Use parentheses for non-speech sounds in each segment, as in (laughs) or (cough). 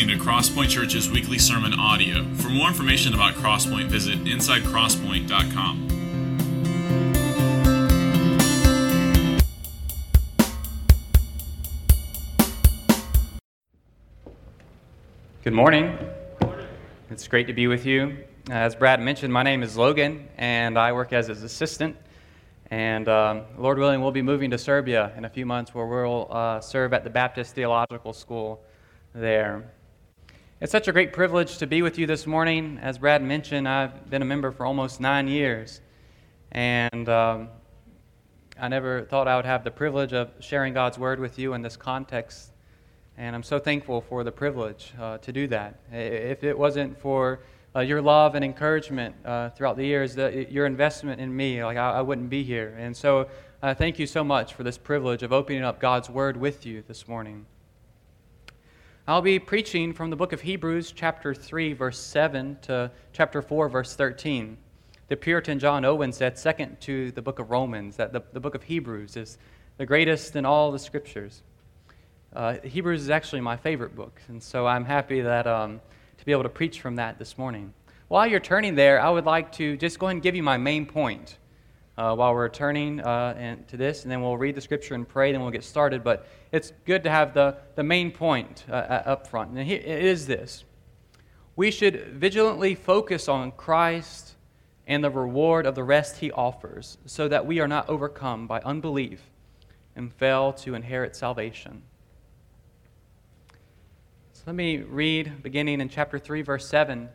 listening to Crosspoint Church's weekly sermon audio. For more information about Crosspoint, visit insidecrosspoint.com. Good morning. It's great to be with you. As Brad mentioned, my name is Logan, and I work as his assistant. And um, Lord willing, we'll be moving to Serbia in a few months where we'll uh, serve at the Baptist Theological School there. It's such a great privilege to be with you this morning. As Brad mentioned, I've been a member for almost nine years. And um, I never thought I would have the privilege of sharing God's word with you in this context. And I'm so thankful for the privilege uh, to do that. If it wasn't for uh, your love and encouragement uh, throughout the years, the, your investment in me, like I, I, wouldn't be here. And so, uh, thank you so much for this privilege of opening up God's Word with you this morning. I'll be preaching from the book of Hebrews, chapter 3, verse 7 to chapter 4, verse 13. The Puritan John Owen said, second to the book of Romans, that the, the book of Hebrews is the greatest in all the scriptures. Uh, Hebrews is actually my favorite book, and so I'm happy that. Um, to be able to preach from that this morning. While you're turning there, I would like to just go ahead and give you my main point uh, while we're turning uh, and, to this, and then we'll read the scripture and pray, then we'll get started. But it's good to have the, the main point uh, up front. And it is this we should vigilantly focus on Christ and the reward of the rest he offers, so that we are not overcome by unbelief and fail to inherit salvation. So let me read beginning in chapter 3, verse 7,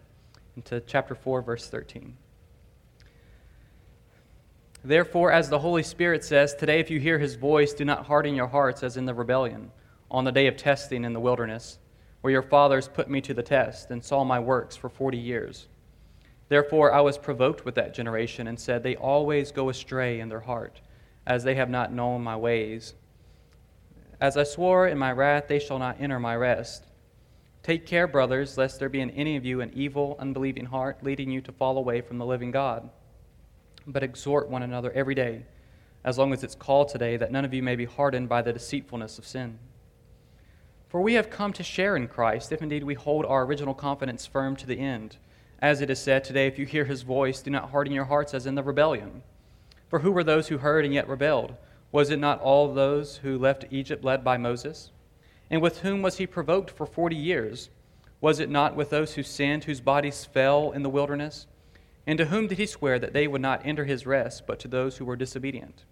into chapter 4, verse 13. Therefore, as the Holy Spirit says, today if you hear his voice, do not harden your hearts as in the rebellion, on the day of testing in the wilderness, where your fathers put me to the test and saw my works for forty years. Therefore, I was provoked with that generation and said, They always go astray in their heart, as they have not known my ways. As I swore in my wrath, they shall not enter my rest. Take care, brothers, lest there be in any of you an evil, unbelieving heart, leading you to fall away from the living God. But exhort one another every day, as long as it's called today, that none of you may be hardened by the deceitfulness of sin. For we have come to share in Christ, if indeed we hold our original confidence firm to the end. As it is said today, if you hear his voice, do not harden your hearts as in the rebellion. For who were those who heard and yet rebelled? Was it not all those who left Egypt led by Moses? And with whom was he provoked for forty years? Was it not with those who sinned, whose bodies fell in the wilderness? And to whom did he swear that they would not enter his rest, but to those who were disobedient?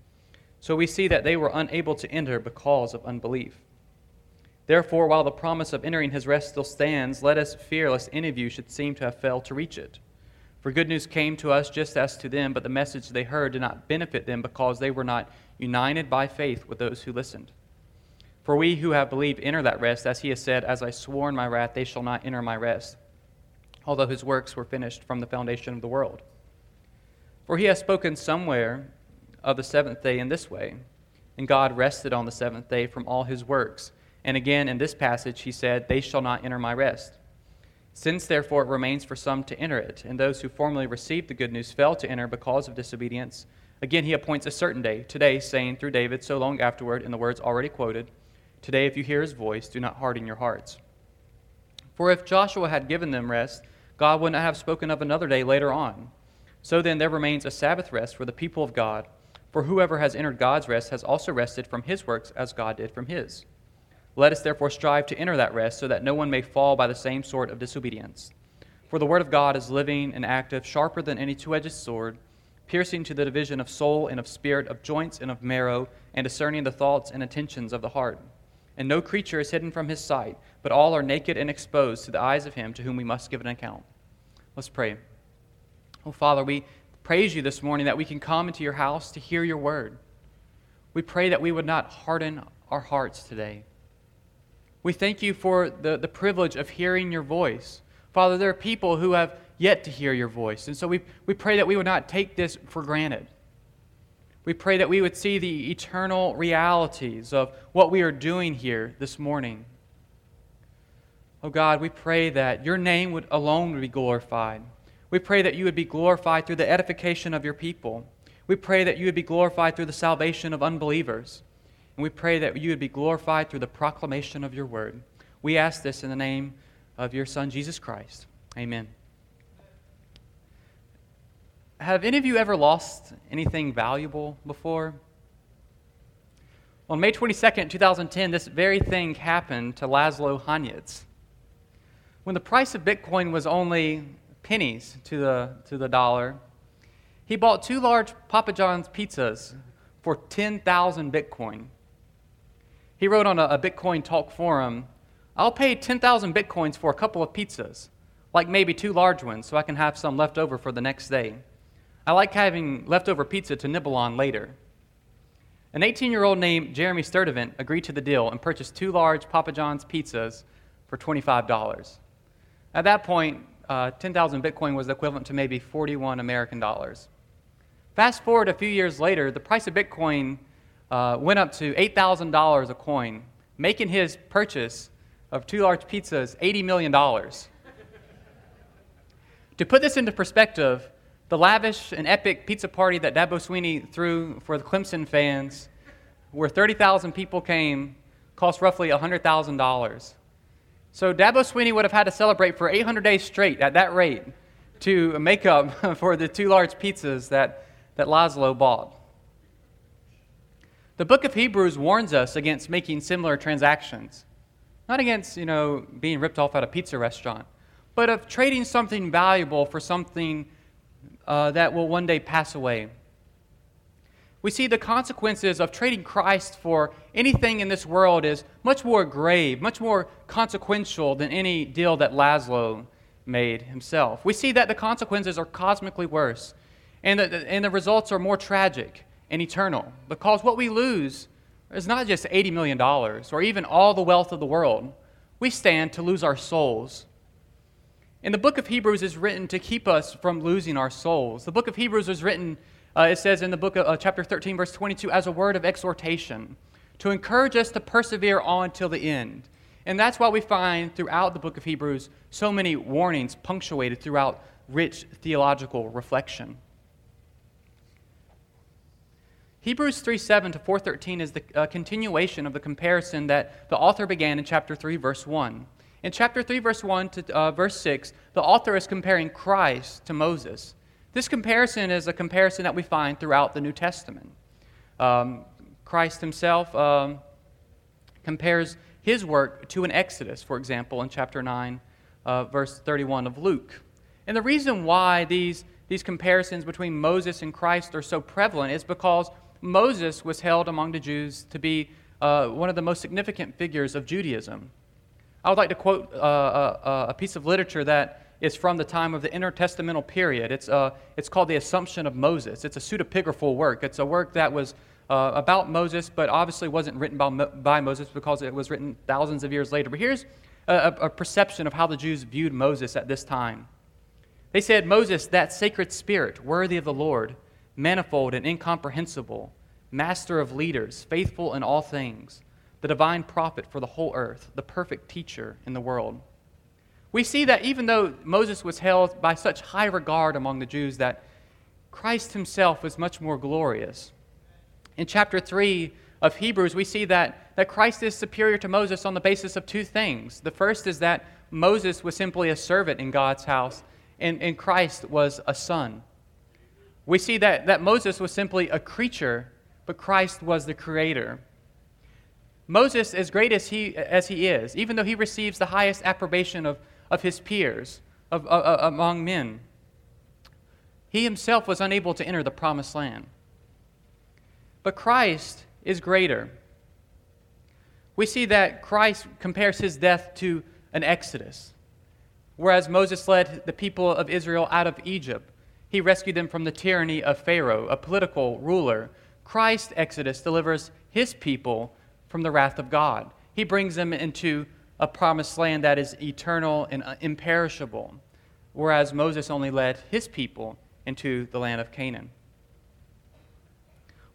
So we see that they were unable to enter because of unbelief. Therefore, while the promise of entering his rest still stands, let us fear lest any of you should seem to have failed to reach it. For good news came to us just as to them, but the message they heard did not benefit them because they were not united by faith with those who listened. For we who have believed enter that rest, as he has said, As I swore in my wrath, they shall not enter my rest, although his works were finished from the foundation of the world. For he has spoken somewhere of the seventh day in this way, and God rested on the seventh day from all his works. And again in this passage he said, They shall not enter my rest. Since therefore it remains for some to enter it, and those who formerly received the good news failed to enter because of disobedience, again he appoints a certain day, today, saying through David so long afterward, in the words already quoted, Today, if you hear his voice, do not harden your hearts. For if Joshua had given them rest, God would not have spoken of another day later on. So then, there remains a Sabbath rest for the people of God. For whoever has entered God's rest has also rested from his works as God did from his. Let us therefore strive to enter that rest, so that no one may fall by the same sort of disobedience. For the word of God is living and active, sharper than any two edged sword, piercing to the division of soul and of spirit, of joints and of marrow, and discerning the thoughts and intentions of the heart and no creature is hidden from his sight, but all are naked and exposed to the eyes of him to whom we must give an account. Let's pray. Oh, Father, we praise you this morning that we can come into your house to hear your word. We pray that we would not harden our hearts today. We thank you for the, the privilege of hearing your voice. Father, there are people who have yet to hear your voice, and so we, we pray that we would not take this for granted. We pray that we would see the eternal realities of what we are doing here this morning. Oh God, we pray that your name would alone be glorified. We pray that you would be glorified through the edification of your people. We pray that you would be glorified through the salvation of unbelievers. And we pray that you would be glorified through the proclamation of your word. We ask this in the name of your Son, Jesus Christ. Amen. Have any of you ever lost anything valuable before? On May 22nd, 2010, this very thing happened to Laszlo Hanyecz. When the price of Bitcoin was only pennies to the, to the dollar, he bought two large Papa John's pizzas for 10,000 Bitcoin. He wrote on a, a Bitcoin talk forum I'll pay 10,000 Bitcoins for a couple of pizzas, like maybe two large ones, so I can have some left over for the next day. I like having leftover pizza to nibble on later. An 18 year old named Jeremy Sturdivant agreed to the deal and purchased two large Papa John's pizzas for $25. At that point, uh, 10,000 Bitcoin was equivalent to maybe 41 American dollars. Fast forward a few years later, the price of Bitcoin uh, went up to $8,000 a coin, making his purchase of two large pizzas $80 million. to put this into perspective, the lavish and epic pizza party that Dabo Swinney threw for the Clemson fans, where 30,000 people came, cost roughly $100,000. So Dabo Swinney would have had to celebrate for 800 days straight at that rate to make up (laughs) for the two large pizzas that, that Laszlo bought. The book of Hebrews warns us against making similar transactions. Not against, you know, being ripped off at a pizza restaurant, but of trading something valuable for something uh, that will one day pass away. We see the consequences of trading Christ for anything in this world is much more grave, much more consequential than any deal that Laszlo made himself. We see that the consequences are cosmically worse, and the, and the results are more tragic and eternal, because what we lose is not just $80 million or even all the wealth of the world. We stand to lose our souls and the book of Hebrews is written to keep us from losing our souls. The book of Hebrews was written, uh, it says in the book of uh, chapter 13, verse 22, as a word of exhortation, to encourage us to persevere on till the end. And that's why we find throughout the book of Hebrews so many warnings punctuated throughout rich theological reflection. Hebrews 3 7 to 413 is the uh, continuation of the comparison that the author began in chapter 3, verse 1. In chapter 3, verse 1 to uh, verse 6, the author is comparing Christ to Moses. This comparison is a comparison that we find throughout the New Testament. Um, Christ himself um, compares his work to an Exodus, for example, in chapter 9, uh, verse 31 of Luke. And the reason why these, these comparisons between Moses and Christ are so prevalent is because Moses was held among the Jews to be uh, one of the most significant figures of Judaism. I would like to quote uh, a, uh, uh, a, piece of literature that is from the time of the intertestamental period. It's, uh, it's called The Assumption of Moses. It's a pseudepigraphal work. It's a work that was uh, about Moses, but obviously wasn't written by, by Moses because it was written thousands of years later. But here's a, a perception of how the Jews viewed Moses at this time. They said, Moses, that sacred spirit, worthy of the Lord, manifold and incomprehensible, master of leaders, faithful in all things the divine prophet for the whole earth, the perfect teacher in the world. We see that even though Moses was held by such high regard among the Jews, that Christ himself was much more glorious. In chapter 3 of Hebrews, we see that, that Christ is superior to Moses on the basis of two things. The first is that Moses was simply a servant in God's house, and, and Christ was a son. We see that, that Moses was simply a creature, but Christ was the creator. Moses, as great as he, as he is, even though he receives the highest approbation of, of his peers, of, among men, he himself was unable to enter the promised land. But Christ is greater. We see that Christ compares his death to an exodus. Whereas Moses led the people of Israel out of Egypt, he rescued them from the tyranny of Pharaoh, a political ruler. Christ's exodus delivers his people from the wrath of God. He brings them into a promised land that is eternal and uh, imperishable, whereas Moses only led his people into the land of Canaan.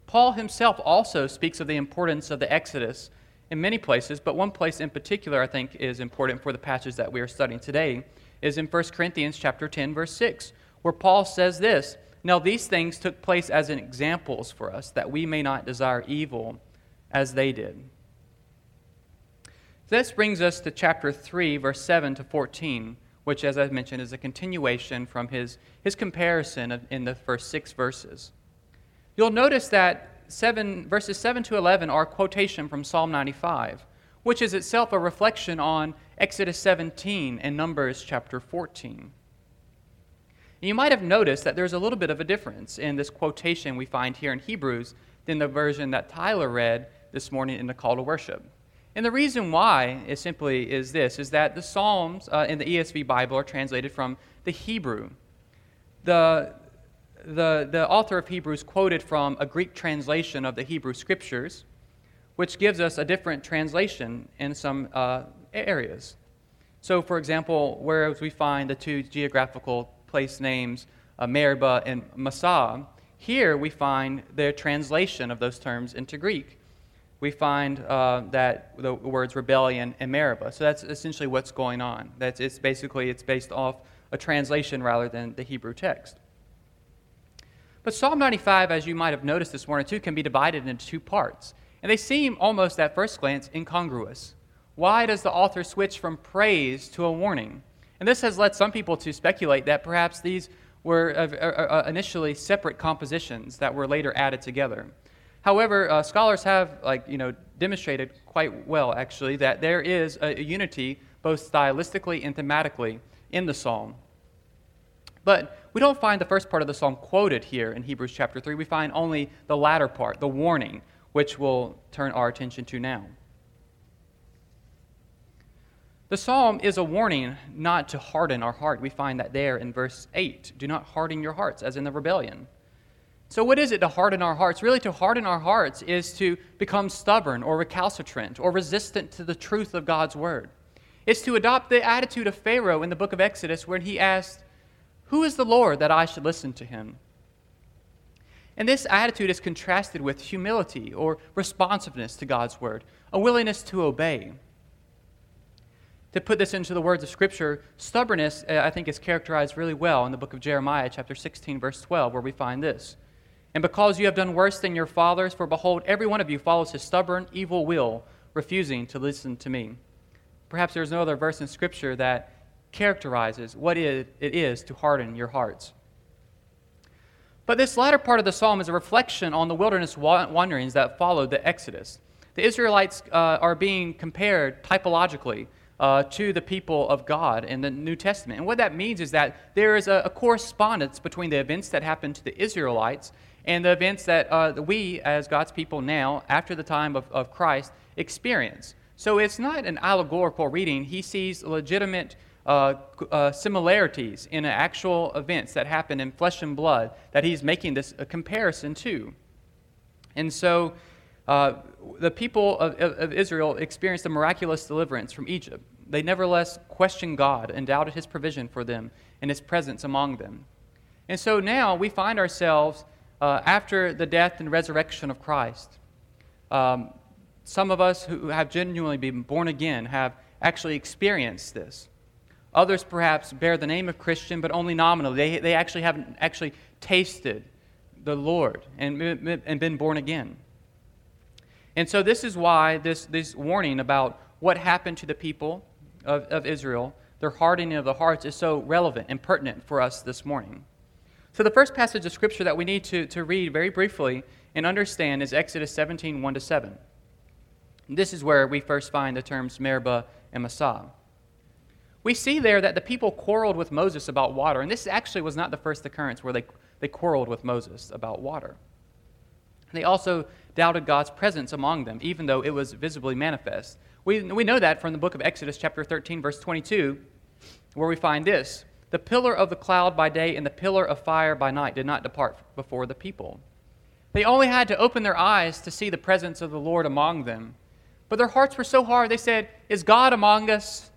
Paul himself also speaks of the importance of the Exodus in many places, but one place in particular I think is important for the passage that we are studying today is in 1 Corinthians chapter 10 verse 6, where Paul says this, "Now these things took place as examples for us that we may not desire evil as they did. This brings us to chapter 3, verse 7 to 14, which, as I mentioned, is a continuation from his, his comparison in the first six verses. You'll notice that seven, verses 7 to 11 are quotation from Psalm 95, which is itself a reflection on Exodus 17 and Numbers chapter 14. You might have noticed that there's a little bit of a difference in this quotation we find here in Hebrews than the version that Tyler read this morning in the call to worship. And the reason why is simply is this is that the Psalms uh, in the ESV Bible are translated from the Hebrew. The, the, the author of Hebrews quoted from a Greek translation of the Hebrew Scriptures, which gives us a different translation in some uh, areas. So, for example, whereas we find the two geographical place names, uh, Meribah and Massah, here we find their translation of those terms into Greek. We find uh, that the words rebellion and Meribah. So that's essentially what's going on. That's it's basically it's based off a translation rather than the Hebrew text. But Psalm 95, as you might have noticed this morning too, can be divided into two parts. And they seem almost at first glance incongruous. Why does the author switch from praise to a warning? And this has led some people to speculate that perhaps these were uh, uh, uh, initially separate compositions that were later added together. However, uh, scholars have like, you know, demonstrated quite well, actually, that there is a, a unity both stylistically and thematically in the psalm. But we don't find the first part of the psalm quoted here in Hebrews chapter 3. We find only the latter part, the warning, which we'll turn our attention to now. The psalm is a warning not to harden our heart. We find that there in verse 8. Do not harden your hearts, as in the rebellion. So, what is it to harden our hearts? Really, to harden our hearts is to become stubborn or recalcitrant or resistant to the truth of God's word. It's to adopt the attitude of Pharaoh in the book of Exodus, where he asked, Who is the Lord that I should listen to him? And this attitude is contrasted with humility or responsiveness to God's word, a willingness to obey. To put this into the words of Scripture, stubbornness, uh, I think, is characterized really well in the book of Jeremiah, chapter 16, verse 12, where we find this. And because you have done worse than your fathers, for behold, every one of you follows his stubborn, evil will, refusing to listen to me. Perhaps there's no other verse in Scripture that characterizes what it is to harden your hearts. But this latter part of the psalm is a reflection on the wilderness wanderings that followed the Exodus. The Israelites uh, are being compared typologically uh, to the people of God in the New Testament. And what that means is that there is a, a correspondence between the events that happened to the Israelites and the events that uh, we, as God's people now, after the time of, of Christ, experience. So it's not an allegorical reading. He sees legitimate uh, uh, similarities in actual events that happen in flesh and blood that he's making this comparison to. And so uh, the people of, of, Israel experienced a miraculous deliverance from Egypt. They nevertheless questioned God and doubted his provision for them and his presence among them. And so now we find ourselves uh, after the death and resurrection of Christ. Um, some of us who have genuinely been born again have actually experienced this. Others perhaps bear the name of Christian, but only nominally. They, they actually haven't actually tasted the Lord and, and been born again. And so, this is why this, this warning about what happened to the people of, of Israel, their hardening of the hearts, is so relevant and pertinent for us this morning. So, the first passage of Scripture that we need to, to read very briefly and understand is Exodus 17 1 to 7. This is where we first find the terms Meribah and Massah. We see there that the people quarreled with Moses about water, and this actually was not the first occurrence where they, they quarreled with Moses about water. They also doubted God's presence among them, even though it was visibly manifest. We, we know that from the book of Exodus, chapter 13, verse 22, where we find this The pillar of the cloud by day and the pillar of fire by night did not depart before the people. They only had to open their eyes to see the presence of the Lord among them. But their hearts were so hard, they said, Is God among us?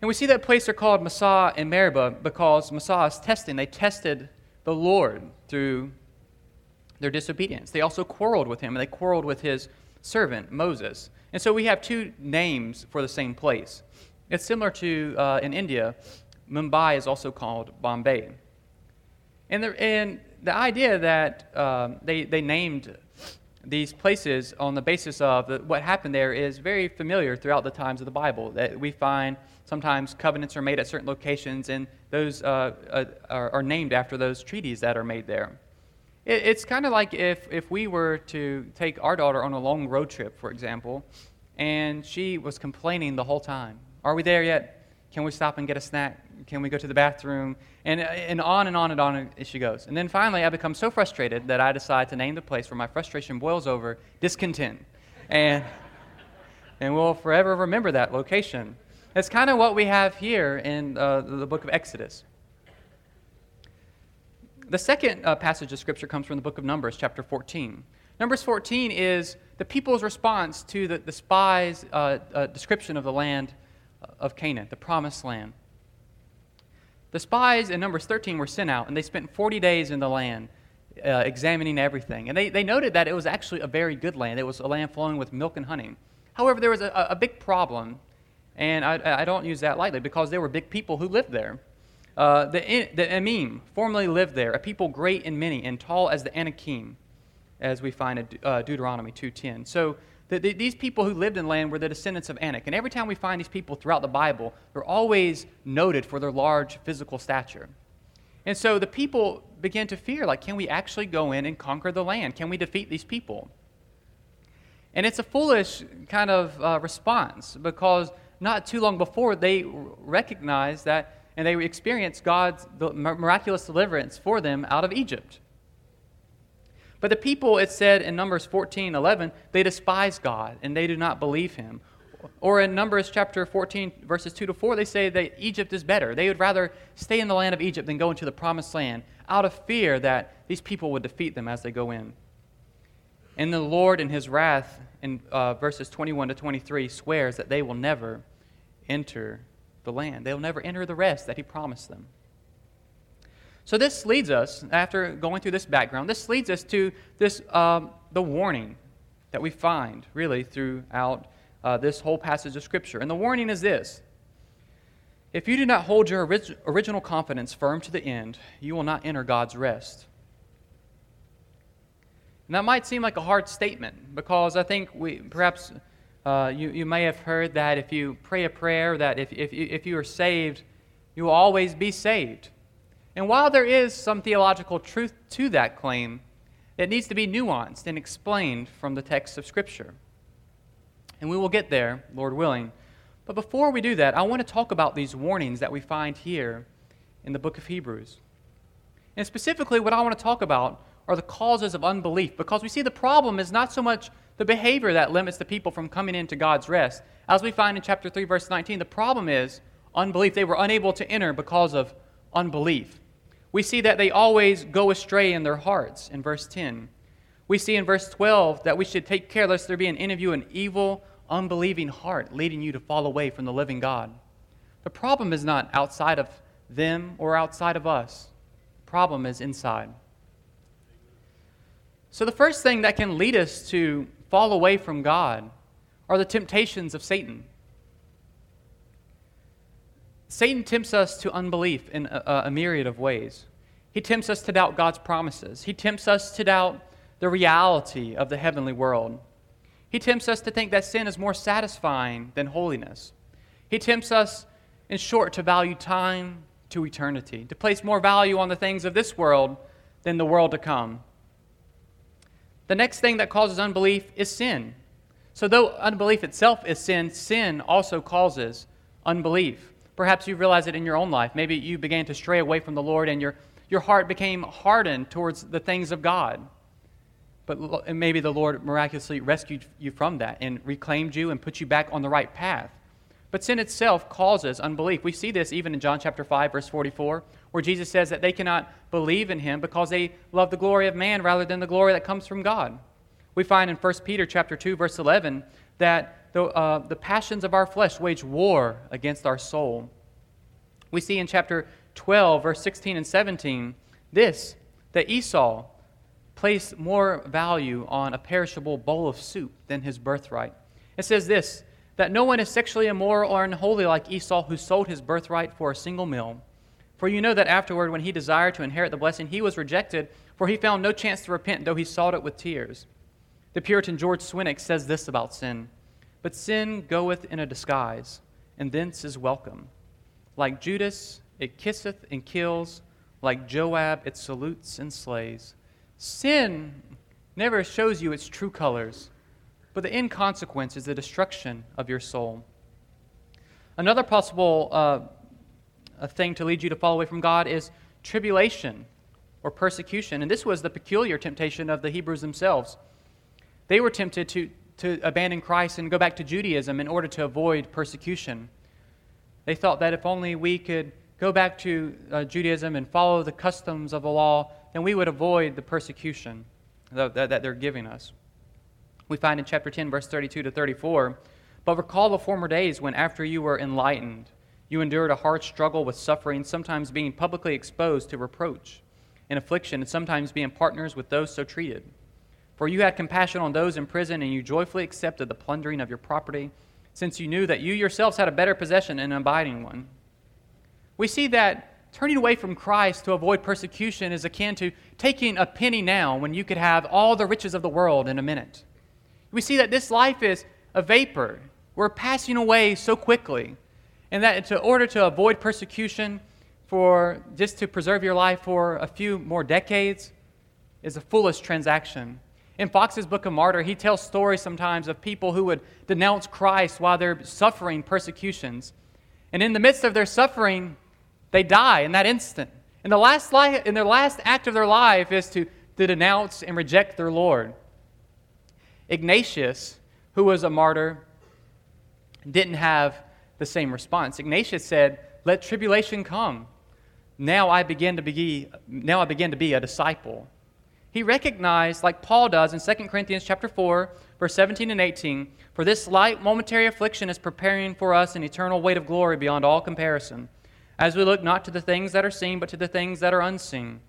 And we see that place are called Massah and Meribah because Massah is testing. They tested the Lord through their disobedience. They also quarreled with him, and they quarreled with his servant, Moses. And so we have two names for the same place. It's similar to uh, in India, Mumbai is also called Bombay. And the, and the idea that um, they, they named these places on the basis of the, what happened there is very familiar throughout the times of the Bible. That we find sometimes covenants are made at certain locations, and those uh, uh, are, are, named after those treaties that are made there. It, it's kind of like if, if we were to take our daughter on a long road trip, for example, and she was complaining the whole time. Are we there yet? Can we stop and get a snack? Can we go to the bathroom? And, and on and on and on as she goes. And then finally, I become so frustrated that I decide to name the place where my frustration boils over discontent. And, and we'll forever remember that location. It's kind of what we have here in uh, the book of Exodus. The second uh, passage of Scripture comes from the book of Numbers, chapter 14. Numbers 14 is the people's response to the, the spies' uh, uh description of the land of Canaan, the promised land. The spies in Numbers 13 were sent out, and they spent 40 days in the land uh, examining everything. And they, they noted that it was actually a very good land. It was a land flowing with milk and honey. However, there was a, a big problem, and I, I don't use that lightly because there were big people who lived there. Uh, the, the Emim formerly lived there, a people great and many and tall as the Anakim, as we find in uh, Deuteronomy 2.10. So the, these people who lived in land were the descendants of Anak. And every time we find these people throughout the Bible, they're always noted for their large physical stature. And so the people began to fear like, can we actually go in and conquer the land? Can we defeat these people? And it's a foolish kind of uh, response because not too long before they recognized that and they experienced God's miraculous deliverance for them out of Egypt. But the people, it said in Numbers 14 11, they despise God and they do not believe him. Or in Numbers chapter 14, verses 2 to 4, they say that Egypt is better. They would rather stay in the land of Egypt than go into the promised land out of fear that these people would defeat them as they go in. And the Lord, in his wrath, in uh, verses 21 to 23, swears that they will never enter the land. They will never enter the rest that he promised them. So this leads us, after going through this background, this leads us to this um, the warning that we find really throughout uh, this whole passage of Scripture. And the warning is this If you do not hold your orig- original confidence firm to the end, you will not enter God's rest. And that might seem like a hard statement because I think we perhaps uh, you, you may have heard that if you pray a prayer, that if, if, if you are saved, you will always be saved. And while there is some theological truth to that claim, it needs to be nuanced and explained from the text of Scripture. And we will get there, Lord willing. But before we do that, I want to talk about these warnings that we find here in the book of Hebrews. And specifically, what I want to talk about are the causes of unbelief, because we see the problem is not so much the behavior that limits the people from coming into God's rest. As we find in chapter 3, verse 19, the problem is unbelief. They were unable to enter because of unbelief. We see that they always go astray in their hearts in verse 10. We see in verse 12 that we should take care lest there be in of you an evil, unbelieving heart leading you to fall away from the living God. The problem is not outside of them or outside of us, the problem is inside. So, the first thing that can lead us to fall away from God are the temptations of Satan. Satan tempts us to unbelief in a, a, myriad of ways. He tempts us to doubt God's promises. He tempts us to doubt the reality of the heavenly world. He tempts us to think that sin is more satisfying than holiness. He tempts us, in short, to value time to eternity, to place more value on the things of this world than the world to come. The next thing that causes unbelief is sin. So, though unbelief itself is sin, sin also causes unbelief. Perhaps you realize it in your own life. Maybe you began to stray away from the Lord and your, your heart became hardened towards the things of God. But maybe the Lord miraculously rescued you from that and reclaimed you and put you back on the right path. But sin itself causes unbelief. We see this even in John chapter 5 verse 44 where Jesus says that they cannot believe in him because they love the glory of man rather than the glory that comes from God. We find in 1 Peter chapter 2 verse 11 that the, uh, the passions of our flesh wage war against our soul. We see in chapter 12, verse 16 and 17, this that Esau placed more value on a perishable bowl of soup than his birthright. It says this that no one is sexually immoral or unholy like Esau, who sold his birthright for a single meal. For you know that afterward, when he desired to inherit the blessing, he was rejected, for he found no chance to repent, though he sought it with tears. The Puritan George Swinnock says this about sin But sin goeth in a disguise, and thence is welcome. Like Judas, it kisseth and kills, like Joab, it salutes and slays. Sin never shows you its true colors, but the end consequence is the destruction of your soul. Another possible uh, thing to lead you to fall away from God is tribulation or persecution. And this was the peculiar temptation of the Hebrews themselves. They were tempted to, to abandon Christ and go back to Judaism in order to avoid persecution. They thought that if only we could go back to uh, Judaism and follow the customs of the law, then we would avoid the persecution that, that they're giving us. We find in chapter 10, verse 32 to 34 but recall the former days when, after you were enlightened, you endured a hard struggle with suffering, sometimes being publicly exposed to reproach and affliction, and sometimes being partners with those so treated. For you had compassion on those in prison, and you joyfully accepted the plundering of your property, since you knew that you yourselves had a better possession and an abiding one. We see that turning away from Christ to avoid persecution is akin to taking a penny now when you could have all the riches of the world in a minute. We see that this life is a vapor. We're passing away so quickly. And that in order to avoid persecution, for just to preserve your life for a few more decades, is a foolish transaction. In Foxe's Book of Martyr, he tells stories sometimes of people who would denounce Christ while they're suffering persecutions. And in the midst of their suffering, they die in that instant. And the last life, in their last act of their life is to, to denounce and reject their Lord. Ignatius, who was a martyr, didn't have the same response. Ignatius said, Let tribulation come. Now I begin to be, now I begin to be a disciple. He recognized, like Paul does in 2 Corinthians chapter 4, verse 17 and 18, for this light momentary affliction is preparing for us an eternal weight of glory beyond all comparison, as we look not to the things that are seen, but to the things that are unseen.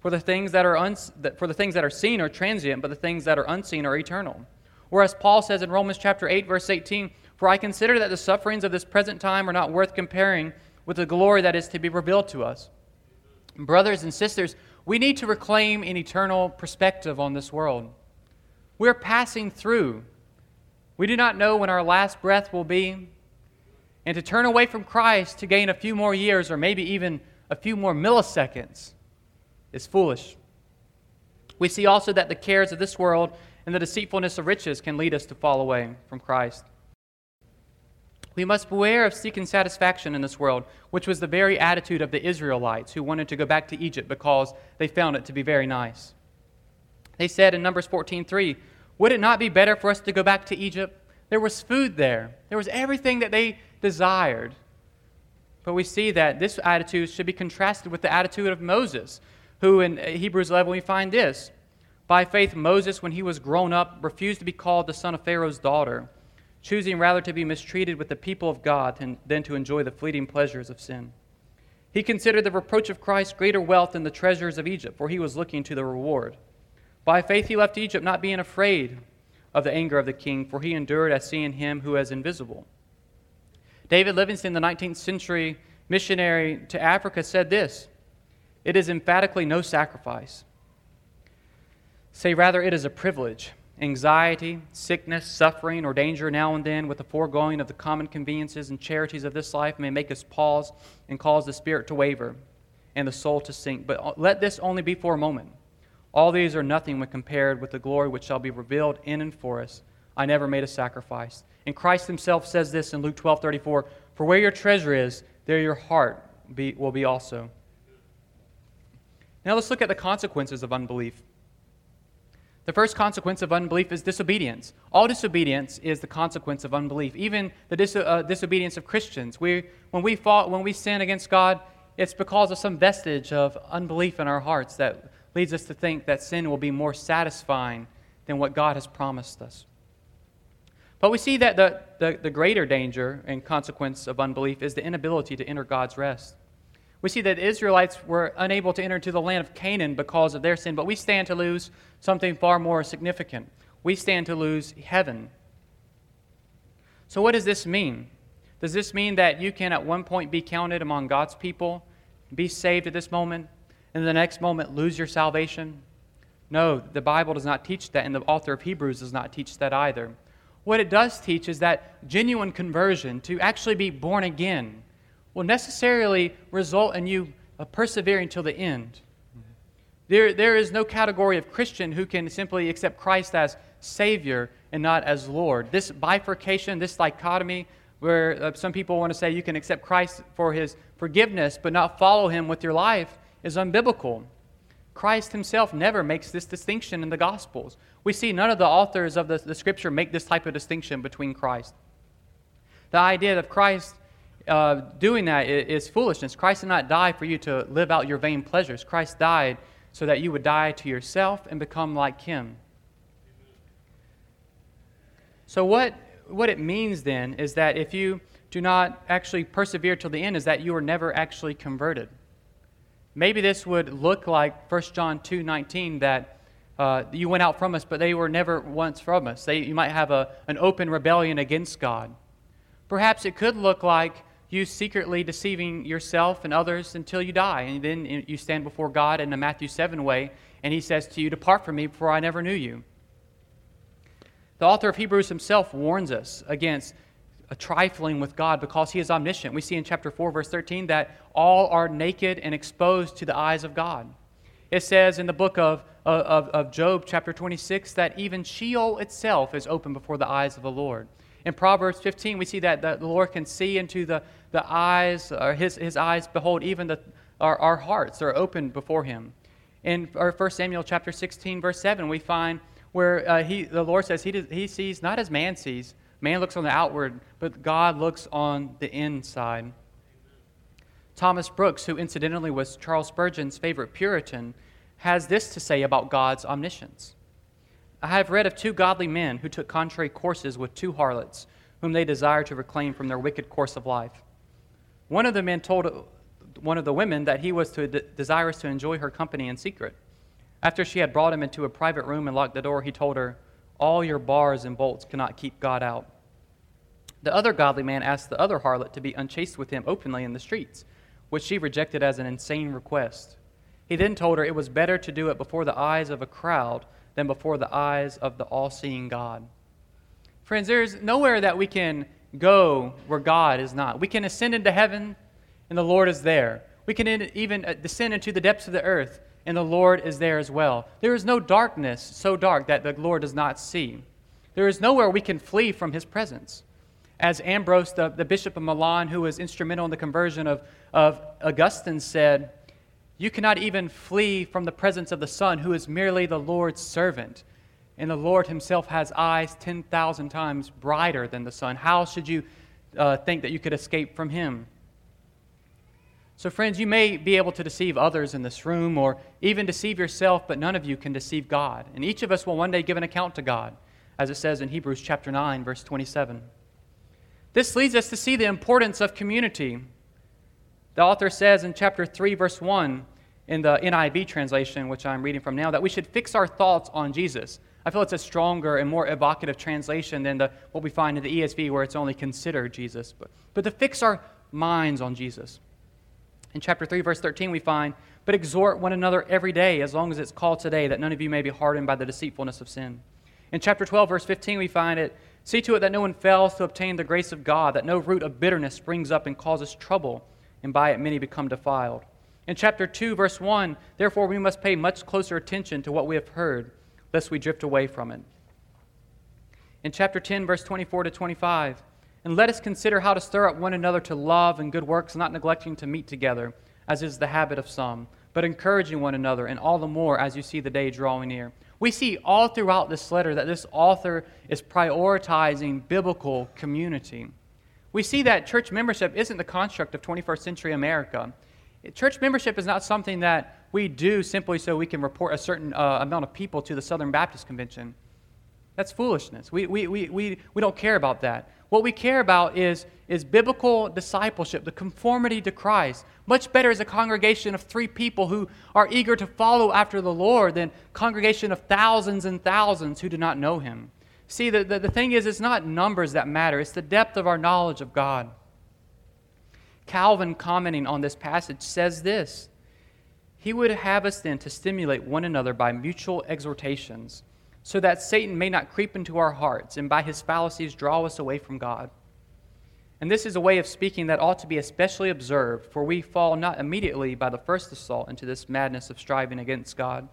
For the things that are, uns- for the things that are seen are transient, but the things that are unseen are eternal. Whereas Paul says in Romans chapter 8, verse 18, for I consider that the sufferings of this present time are not worth comparing with the glory that is to be revealed to us. Brothers and sisters, we need to reclaim an eternal perspective on this world. We're passing through. We do not know when our last breath will be. And to turn away from Christ to gain a few more years or maybe even a few more milliseconds is foolish. We see also that the cares of this world and the deceitfulness of riches can lead us to fall away from Christ. We must beware of seeking satisfaction in this world, which was the very attitude of the Israelites who wanted to go back to Egypt because they found it to be very nice. They said in Numbers 14:3, "Would it not be better for us to go back to Egypt? There was food there. There was everything that they desired." But we see that this attitude should be contrasted with the attitude of Moses, who in Hebrews 11 we find this. By faith, Moses, when he was grown up, refused to be called the son of Pharaoh's daughter choosing rather to be mistreated with the people of God than to enjoy the fleeting pleasures of sin. He considered the reproach of Christ greater wealth than the treasures of Egypt, for he was looking to the reward. By faith he left Egypt, not being afraid of the anger of the king, for he endured as seeing him who is invisible. David Livingstone, the 19th century missionary to Africa, said this It is emphatically no sacrifice. Say rather, it is a privilege anxiety, sickness, suffering, or danger now and then with the foregoing of the common conveniences and charities of this life may make us pause and cause the spirit to waver and the soul to sink. But uh, let this only be for a moment. All these are nothing when compared with the glory which shall be revealed in and for us. I never made a sacrifice. And Christ himself says this in Luke 12 34 For where your treasure is, there your heart be, will be also. Now let's look at the consequences of unbelief. The first consequence of unbelief is disobedience. All disobedience is the consequence of unbelief, even the dis- uh, disobedience of Christians. We, when, we when we sin against God, it's because of some vestige of unbelief in our hearts that leads us to think that sin will be more satisfying than what God has promised us. But we see that the, the, the greater danger and consequence of unbelief is the inability to enter God's rest. We see that the Israelites were unable to enter into the land of Canaan because of their sin, but we stand to lose something far more significant. We stand to lose heaven. So, what does this mean? Does this mean that you can at one point be counted among God's people, be saved at this moment, and the next moment lose your salvation? No, the Bible does not teach that, and the author of Hebrews does not teach that either. What it does teach is that genuine conversion, to actually be born again, will necessarily result in you uh, persevering till the end. There, there is no category of Christian who can simply accept Christ as Savior and not as Lord. This bifurcation, this dichotomy, where uh, some people want to say you can accept Christ for His forgiveness but not follow Him with your life, is unbiblical. Christ himself never makes this distinction in the Gospels. We see none of the authors of the, the Scripture make this type of distinction between Christ. The idea of Christ uh, doing that is, is foolishness. Christ did not die for you to live out your vain pleasures. Christ died so that you would die to yourself and become like Him. So, what, what it means then is that if you do not actually persevere till the end, is that you are never actually converted. Maybe this would look like 1 John 2 19, that uh, you went out from us, but they were never once from us. They, you might have a, an open rebellion against God. Perhaps it could look like you secretly deceiving yourself and others until you die. And then you stand before God in the Matthew 7 way, and He says to you, Depart from me, for I never knew you. The author of Hebrews himself warns us against a trifling with God because he is omniscient. We see in chapter 4, verse 13, that all are naked and exposed to the eyes of God. It says in the book of, of, of Job, chapter 26, that even Sheol itself is open before the eyes of the Lord. In Proverbs 15, we see that the Lord can see into the, the eyes, or his, his eyes behold even the, our, our hearts are open before him. In 1 Samuel chapter 16, verse 7, we find where uh, he, the Lord says he, does, he sees not as man sees, Man looks on the outward, but God looks on the inside. Thomas Brooks, who incidentally was Charles Spurgeon's favorite Puritan, has this to say about God's omniscience. I have read of two godly men who took contrary courses with two harlots, whom they desired to reclaim from their wicked course of life. One of the men told one of the women that he was to, desirous to enjoy her company in secret. After she had brought him into a private room and locked the door, he told her, all your bars and bolts cannot keep God out. The other godly man asked the other harlot to be unchaste with him openly in the streets, which she rejected as an insane request. He then told her it was better to do it before the eyes of a crowd than before the eyes of the all seeing God. Friends, there's nowhere that we can go where God is not. We can ascend into heaven, and the Lord is there. We can even uh, descend into the depths of the earth, and the Lord is there as well. There is no darkness so dark that the Lord does not see. There is nowhere we can flee from his presence. As Ambrose, the, the bishop of Milan, who was instrumental in the conversion of, of Augustine, said, You cannot even flee from the presence of the Son, who is merely the Lord's servant. And the Lord himself has eyes 10,000 times brighter than the sun. How should you uh, think that you could escape from him? So, friends, you may be able to deceive others in this room or even deceive yourself, but none of you can deceive God. And each of us will one day give an account to God, as it says in Hebrews chapter 9, verse 27. This leads us to see the importance of community. The author says in chapter 3, verse 1, in the NIV translation, which I'm reading from now, that we should fix our thoughts on Jesus. I feel it's a stronger and more evocative translation than the, what we find in the ESV, where it's only consider Jesus. But, but to fix our minds on Jesus. In chapter 3, verse 13, we find, But exhort one another every day, as long as it's called today, that none of you may be hardened by the deceitfulness of sin. In chapter 12, verse 15, we find it, See to it that no one fails to obtain the grace of God, that no root of bitterness springs up and causes trouble, and by it many become defiled. In chapter 2, verse 1, therefore we must pay much closer attention to what we have heard, lest we drift away from it. In chapter 10, verse 24 to 25, and let us consider how to stir up one another to love and good works, not neglecting to meet together, as is the habit of some, but encouraging one another, and all the more as you see the day drawing near. We see all throughout this letter that this author is prioritizing biblical community. We see that church membership isn't the construct of 21st century America. Church membership is not something that we do simply so we can report a certain uh, amount of people to the Southern Baptist Convention. That's foolishness. We, we, we, we, we don't care about that. What we care about is, is biblical discipleship, the conformity to Christ. Much better is a congregation of three people who are eager to follow after the Lord than congregation of thousands and thousands who do not know him. See, the, the, the thing is, it's not numbers that matter, it's the depth of our knowledge of God. Calvin, commenting on this passage, says this he would have us then to stimulate one another by mutual exhortations, so that Satan may not creep into our hearts and by his fallacies draw us away from God. And this is a way of speaking that ought to be especially observed, for we fall not immediately by the first assault into this madness of striving against God,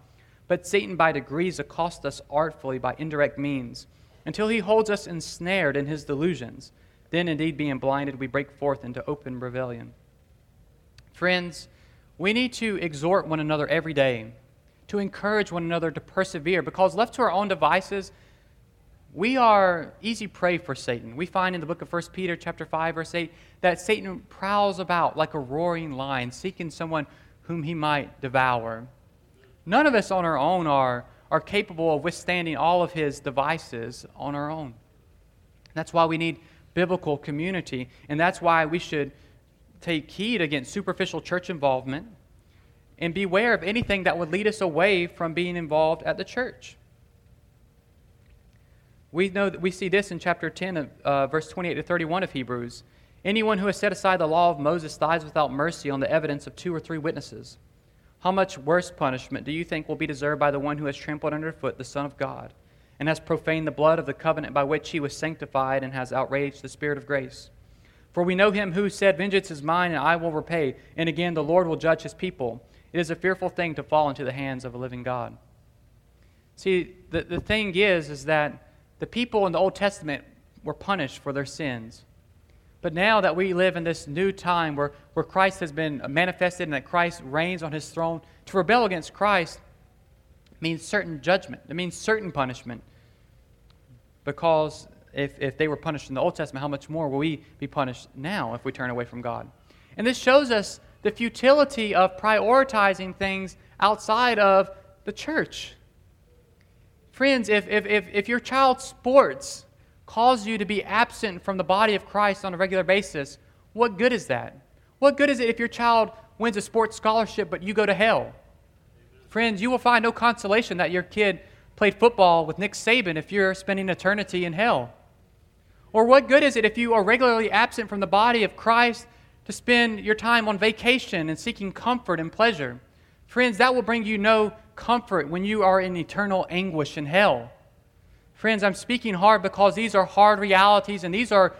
but Satan by degrees accosts us artfully by indirect means, until he holds us ensnared in his delusions. Then, indeed, being blinded, we break forth into open rebellion. Friends, we need to exhort one another every day, to encourage one another to persevere, because left to our own devices, we are easy prey for Satan. We find in the book of 1 Peter chapter 5 verse 8 that Satan prowls about like a roaring lion seeking someone whom he might devour. None of us on our own are, are capable of withstanding all of his devices on our own. That's why we need biblical community, and that's why we should take heed against superficial church involvement and beware of anything that would lead us away from being involved at the church. We know that we see this in chapter 10 of uh, verse 28 to 31 of Hebrews. Anyone who has set aside the law of Moses dies without mercy on the evidence of two or three witnesses. How much worse punishment do you think will be deserved by the one who has trampled underfoot the Son of God and has profaned the blood of the covenant by which he was sanctified and has outraged the Spirit of grace? For we know him who said, Vengeance is mine, and I will repay. And again, the Lord will judge his people. It is a fearful thing to fall into the hands of a living God. See, the, the thing is, is that the people in the Old Testament were punished for their sins. But now that we live in this new time where, where Christ has been manifested and that Christ reigns on his throne, to rebel against Christ means certain judgment. It means certain punishment. Because if, if they were punished in the Old Testament, how much more will we be punished now if we turn away from God? And this shows us the futility of prioritizing things outside of the church. Friends, if, if, if, if your child's sports cause you to be absent from the body of Christ on a regular basis, what good is that? What good is it if your child wins a sports scholarship but you go to hell? Friends, you will find no consolation that your kid played football with Nick Saban if you're spending eternity in hell. Or what good is it if you are regularly absent from the body of Christ to spend your time on vacation and seeking comfort and pleasure? Friends, that will bring you no comfort when you are in eternal anguish in hell. Friends, I'm speaking hard because these are hard realities and these are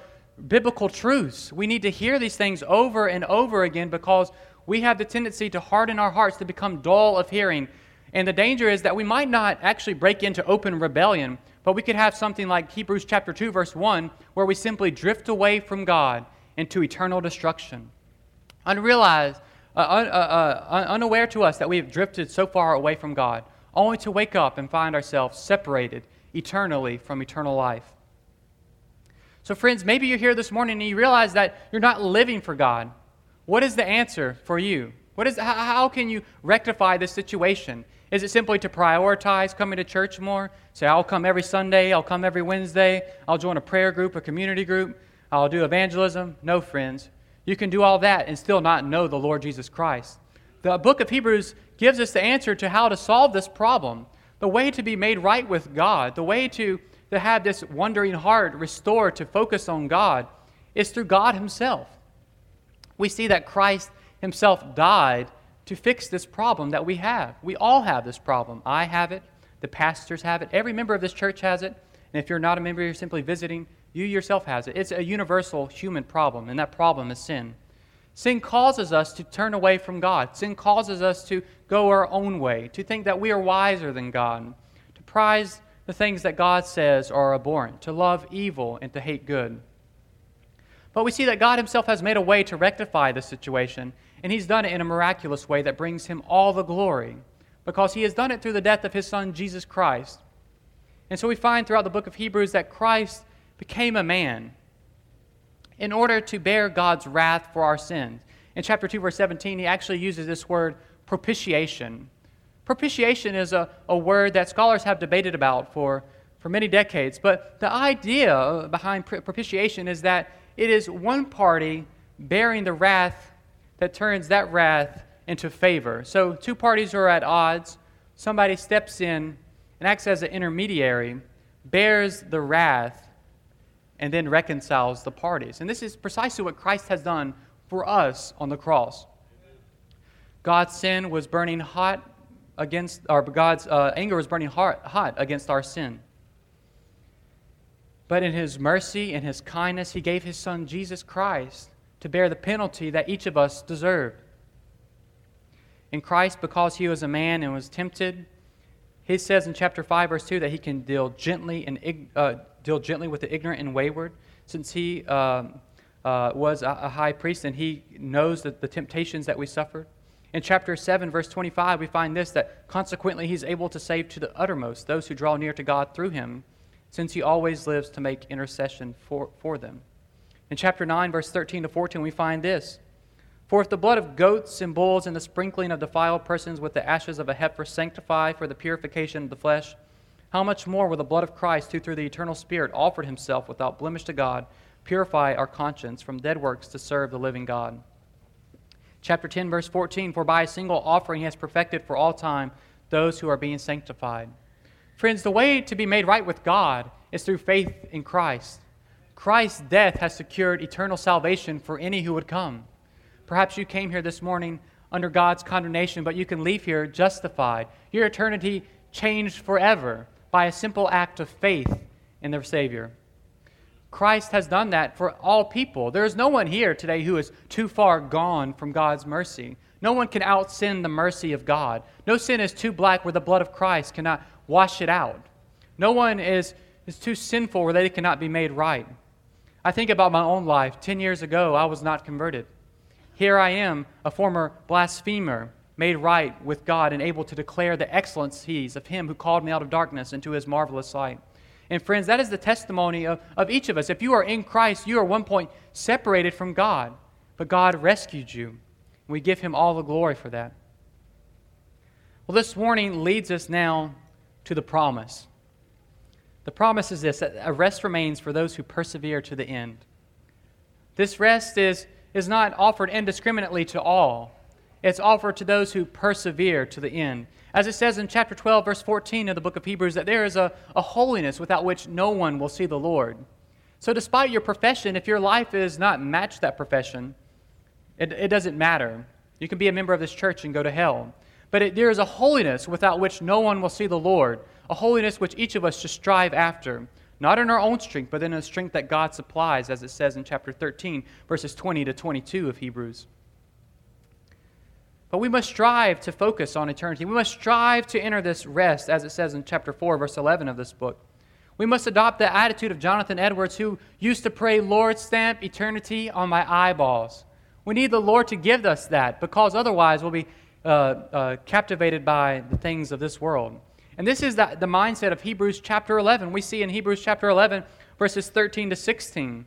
biblical truths. We need to hear these things over and over again because we have the tendency to harden our hearts to become dull of hearing. And the danger is that we might not actually break into open rebellion, but we could have something like Hebrews chapter 2 verse 1 where we simply drift away from God into eternal destruction. Unrealized uh, uh, uh, unaware to us that we have drifted so far away from God, only to wake up and find ourselves separated eternally from eternal life. So, friends, maybe you're here this morning and you realize that you're not living for God. What is the answer for you? What is, how, can you rectify this situation? Is it simply to prioritize coming to church more? Say, I'll come every Sunday, I'll come every Wednesday, I'll join a prayer group, a community group, I'll do evangelism? No, friends. You can do all that and still not know the Lord Jesus Christ. The book of Hebrews gives us the answer to how to solve this problem. The way to be made right with God, the way to, to have this wandering heart restored to focus on God, is through God Himself. We see that Christ Himself died to fix this problem that we have. We all have this problem. I have it, the pastors have it, every member of this church has it. And if you're not a member, you're simply visiting, you yourself has it. It's a universal human problem, and that problem is sin. Sin causes us to turn away from God. Sin causes us to go our own way, to think that we are wiser than God, to prize the things that God says are abhorrent, to love evil and to hate good. But we see that God Himself has made a way to rectify this situation, and He's done it in a miraculous way that brings Him all the glory, because He has done it through the death of His Son, Jesus Christ. And so we find throughout the book of Hebrews that Christ became a man in order to bear God's wrath for our sins. In chapter 2, verse 17, he actually uses this word propitiation. Propitiation is a, a word that scholars have debated about for, for many decades, but the idea behind propitiation is that it is one party bearing the wrath that turns that wrath into favor. So, two parties are at odds. Somebody steps in and acts as an intermediary, bears the wrath and then reconciles the parties. And this is precisely what Christ has done for us on the cross. God's sin was burning hot against, or God's uh, anger was burning hot, hot against our sin. But in his mercy and his kindness, he gave his son Jesus Christ to bear the penalty that each of us deserved. In Christ, because he was a man and was tempted, he says in chapter 5, verse 2, that he can deal gently, and, uh, deal gently with the ignorant and wayward, since he um, uh, was a, a high priest and he knows the temptations that we suffered. In chapter 7, verse 25, we find this that consequently he's able to save to the uttermost those who draw near to God through him, since he always lives to make intercession for, for them. In chapter 9, verse 13 to 14, we find this For if the blood of goats and bulls and the sprinkling of defiled persons with the ashes of a heifer sanctify for the purification of the flesh, how much more will the blood of Christ, who through the eternal Spirit offered himself without blemish to God, purify our conscience from dead works to serve the living God? chapter 10, verse 14 For by a single offering he has perfected for all time those who are being sanctified. Friends, the way to be made right with God is through faith in Christ. Christ's death has secured eternal salvation for any who would come. Perhaps you came here this morning under God's condemnation, but you can leave here justified. Your eternity changed forever by a simple act of faith in their Savior. Christ has done that for all people. There is no one here today who is too far gone from God's mercy. No one can out sin the mercy of God. No sin is too black where the blood of Christ cannot wash it out. No one is, is too sinful where they cannot be made right. I think about my own life. Ten years ago, I was not converted. Here I am, a former blasphemer, made right with God and able to declare the excellencies of Him who called me out of darkness into His marvelous light. And friends, that is the testimony of, of each of us. If you are in Christ, you are one point separated from God, but God rescued you. We give him all the glory for that. Well, this warning leads us now to the promise. The promise is this that a rest remains for those who persevere to the end. This rest is, is not offered indiscriminately to all, it's offered to those who persevere to the end. As it says in chapter 12, verse 14 of the book of Hebrews, that there is a, a holiness without which no one will see the Lord. So, despite your profession, if your life is not matched that profession, it, it doesn't matter. You can be a member of this church and go to hell. But it, there is a holiness without which no one will see the Lord, a holiness which each of us should strive after, not in our own strength, but in the strength that God supplies, as it says in chapter 13, verses 20 to 22 of Hebrews. But we must strive to focus on eternity. We must strive to enter this rest, as it says in chapter 4, verse 11 of this book. We must adopt the attitude of Jonathan Edwards, who used to pray, Lord, stamp eternity on my eyeballs. We need the Lord to give us that, because otherwise we'll be uh, uh, captivated by the things of this world. And this is the, the mindset of Hebrews chapter 11. We see in Hebrews chapter 11, verses 13 to 16.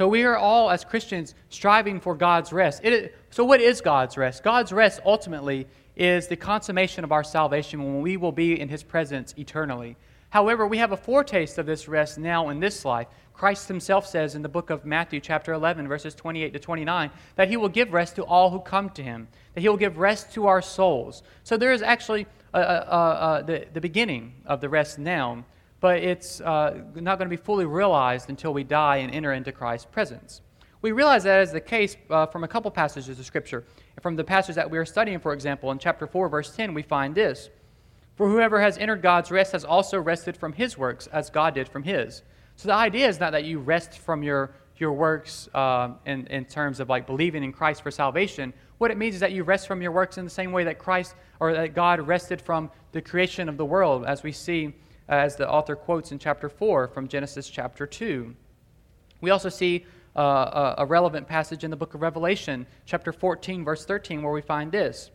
So we are all, as Christians, striving for God's rest. So, what is God's rest? God's rest ultimately is the consummation of our salvation when we will be in His presence eternally. However, we have a foretaste of this rest now in this life. Christ himself says in the book of Matthew, chapter 11, verses 28 to 29, that he will give rest to all who come to him, that he will give rest to our souls. So there is actually a, a, a, the, the beginning of the rest now but it's uh, not going to be fully realized until we die and enter into Christ's presence. We realize that is the case uh, from a couple passages of Scripture. From the passage that we are studying, for example, in chapter 4, verse 10, we find this For whoever has entered God's rest has also rested from his works, as God did from his. So the idea is not that you rest from your, your works uh, in, in terms of like believing in Christ for salvation. What it means is that you rest from your works in the same way that Christ or that God rested from the creation of the world, as we see as the author quotes in chapter 4 from Genesis chapter 2. We also see uh, a, relevant passage in the book of Revelation, chapter 14, verse 13, where we find this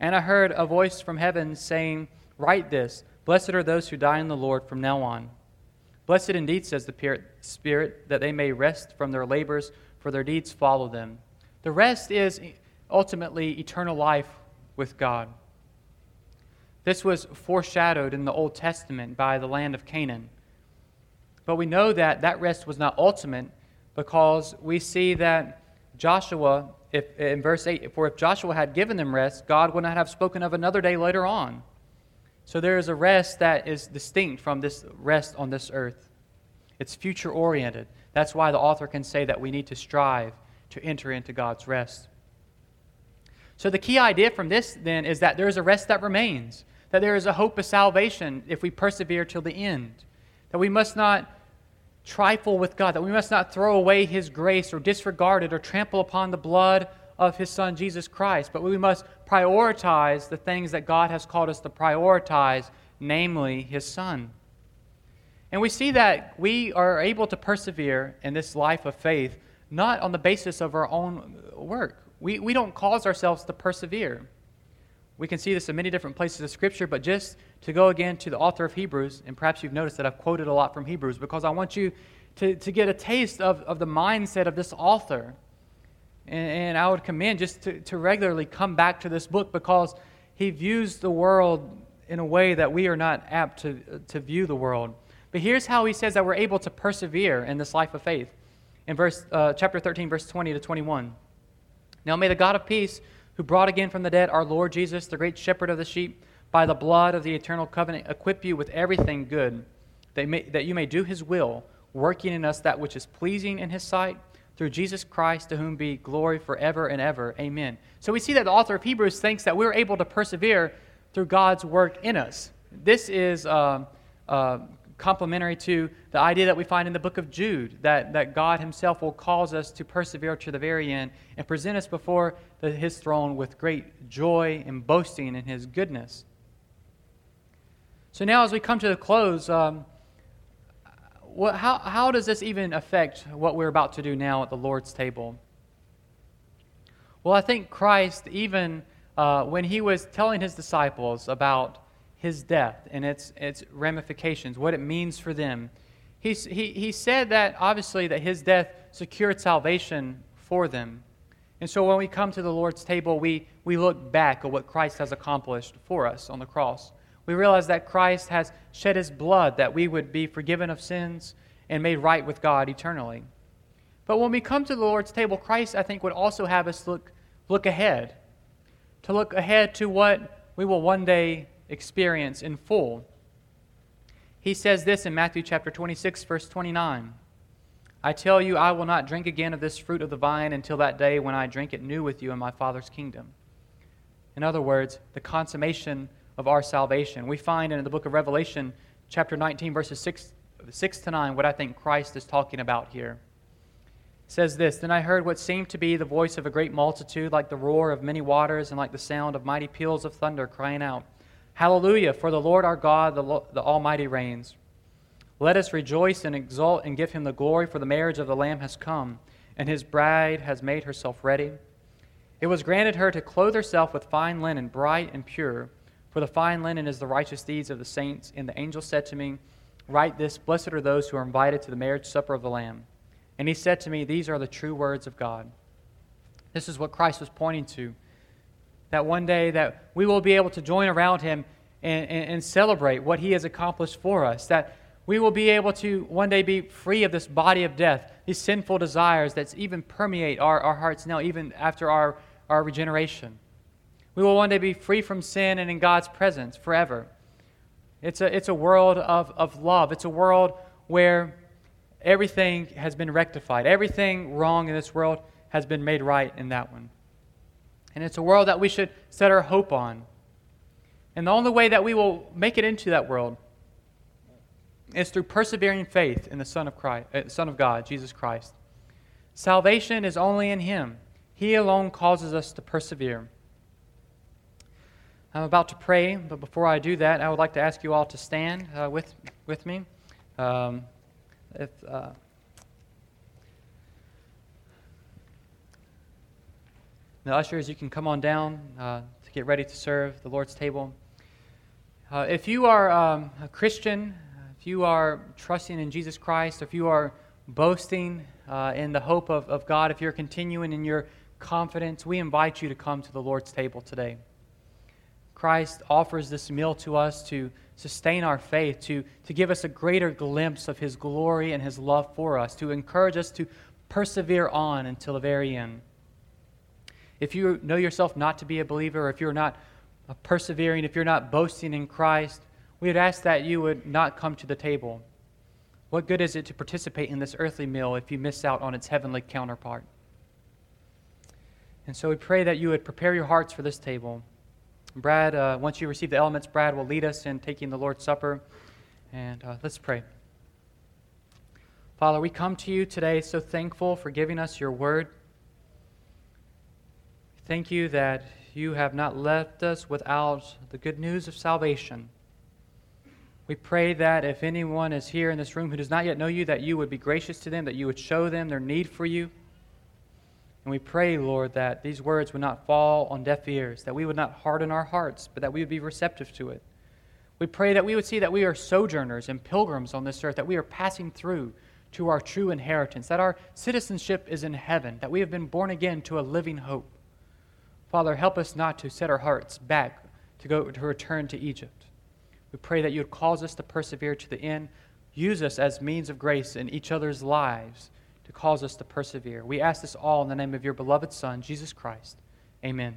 And I heard a voice from heaven saying, Write this Blessed are those who die in the Lord from now on. Blessed indeed, says the Spirit, that they may rest from their labors, for their deeds follow them. The rest is ultimately eternal life with God. This was foreshadowed in the Old Testament by the land of Canaan. But we know that that rest was not ultimate because we see that Joshua, if, in verse 8, for if Joshua had given them rest, God would not have spoken of another day later on. So there is a rest that is distinct from this rest on this earth. It's future oriented. That's why the author can say that we need to strive to enter into God's rest. So the key idea from this then is that there is a rest that remains, that there is a hope of salvation if we persevere till the end, that we must not trifle with God, that we must not throw away His grace or disregard it or trample upon the blood of His Son Jesus Christ, but we must prioritize the things that God has called us to prioritize, namely His Son. And we see that we are able to persevere in this life of faith not on the basis of our own work. We, we don't cause ourselves to persevere. We can see this in many different places of Scripture, but just to go again to the author of Hebrews, and perhaps you've noticed that I've quoted a lot from Hebrews because I want you to, to get a taste of, of the mindset of this author. And, and I would commend just to, to regularly come back to this book because he views the world in a way that we are not apt to, to view the world. But here's how he says that we're able to persevere in this life of faith. In verse, uh, chapter 13, verse 20 to 21. Now may the God of peace who brought again from the dead our Lord Jesus, the great shepherd of the sheep, by the blood of the eternal covenant, equip you with everything good, that, may, that you may do his will, working in us that which is pleasing in his sight, through Jesus Christ, to whom be glory forever and ever. Amen. So we see that the author of Hebrews thinks that we're able to persevere through God's work in us. This is uh, uh, complementary to the idea that we find in the book of Jude that, that God Himself will cause us to persevere to the very end and present us before the, His throne with great joy and boasting in His goodness. So now, as we come to the close, um, what, how, how does this even affect what we're about to do now at the Lord's table? Well, I think Christ, even uh, when He was telling His disciples about his death and its, its ramifications, what it means for them. He, he, he said that, obviously, that his death secured salvation for them. And so when we come to the Lord's table, we, we look back at what Christ has accomplished for us on the cross. We realize that Christ has shed his blood that we would be forgiven of sins and made right with God eternally. But when we come to the Lord's table, Christ, I think, would also have us look, look ahead, to look ahead to what we will one day experience in full. He says this in Matthew chapter 26, verse 29. I tell you, I will not drink again of this fruit of the vine until that day when I drink it new with you in my Father's kingdom. In other words, the consummation of our salvation. We find in the book of Revelation, chapter 19, verses 6, 6 to 9, what I think Christ is talking about here. It says this Then I heard what seemed to be the voice of a great multitude, like the roar of many waters and like the sound of mighty peals of thunder, crying out, Hallelujah, for the Lord our God, the, the Almighty reigns. Let us rejoice and exult and give him the glory, for the marriage of the Lamb has come, and his bride has made herself ready. It was granted her to clothe herself with fine linen, bright and pure, for the fine linen is the righteous deeds of the saints. And the angel said to me, Write this Blessed are those who are invited to the marriage supper of the Lamb. And he said to me, These are the true words of God. This is what Christ was pointing to that one day that we will be able to join around him and, and, and, celebrate what he has accomplished for us that we will be able to one day be free of this body of death these sinful desires that even permeate our, our hearts now even after our, our regeneration. We will one day be free from sin and in god's presence forever. It's a, it's a world of, of love. It's a world where everything has been rectified. Everything wrong in this world has been made right in that one and it's a world that we should set our hope on. And the only way that we will make it into that world is through persevering faith in the Son of, Christ, uh, Son of God, Jesus Christ. Salvation is only in Him. He alone causes us to persevere. I'm about to pray, but before I do that, I would like to ask you all to stand uh, with, with me. Um, if, uh, The ushers, you can come on down uh, to get ready to serve the Lord's table. Uh, if you are um, a Christian, if you are trusting in Jesus Christ, if you are boasting uh, in the hope of, of God, if you're continuing in your confidence, we invite you to come to the Lord's table today. Christ offers this meal to us to sustain our faith, to, to give us a greater glimpse of his glory and his love for us, to encourage us to persevere on until the very end. If you know yourself not to be a believer, or if you're not persevering, if you're not boasting in Christ, we would ask that you would not come to the table. What good is it to participate in this earthly meal if you miss out on its heavenly counterpart? And so we pray that you would prepare your hearts for this table. Brad, uh, once you receive the elements, Brad will lead us in taking the Lord's Supper. And uh, let's pray. Father, we come to you today so thankful for giving us your word. Thank you that you have not left us without the good news of salvation. We pray that if anyone is here in this room who does not yet know you, that you would be gracious to them, that you would show them their need for you. And we pray, Lord, that these words would not fall on deaf ears, that we would not harden our hearts, but that we would be receptive to it. We pray that we would see that we are sojourners and pilgrims on this earth, that we are passing through to our true inheritance, that our citizenship is in heaven, that we have been born again to a living hope. Father, help us not to set our hearts back to go to return to Egypt. We pray that you would cause us to persevere to the end. Use us as means of grace in each other's lives to cause us to persevere. We ask this all in the name of your beloved Son, Jesus Christ. Amen.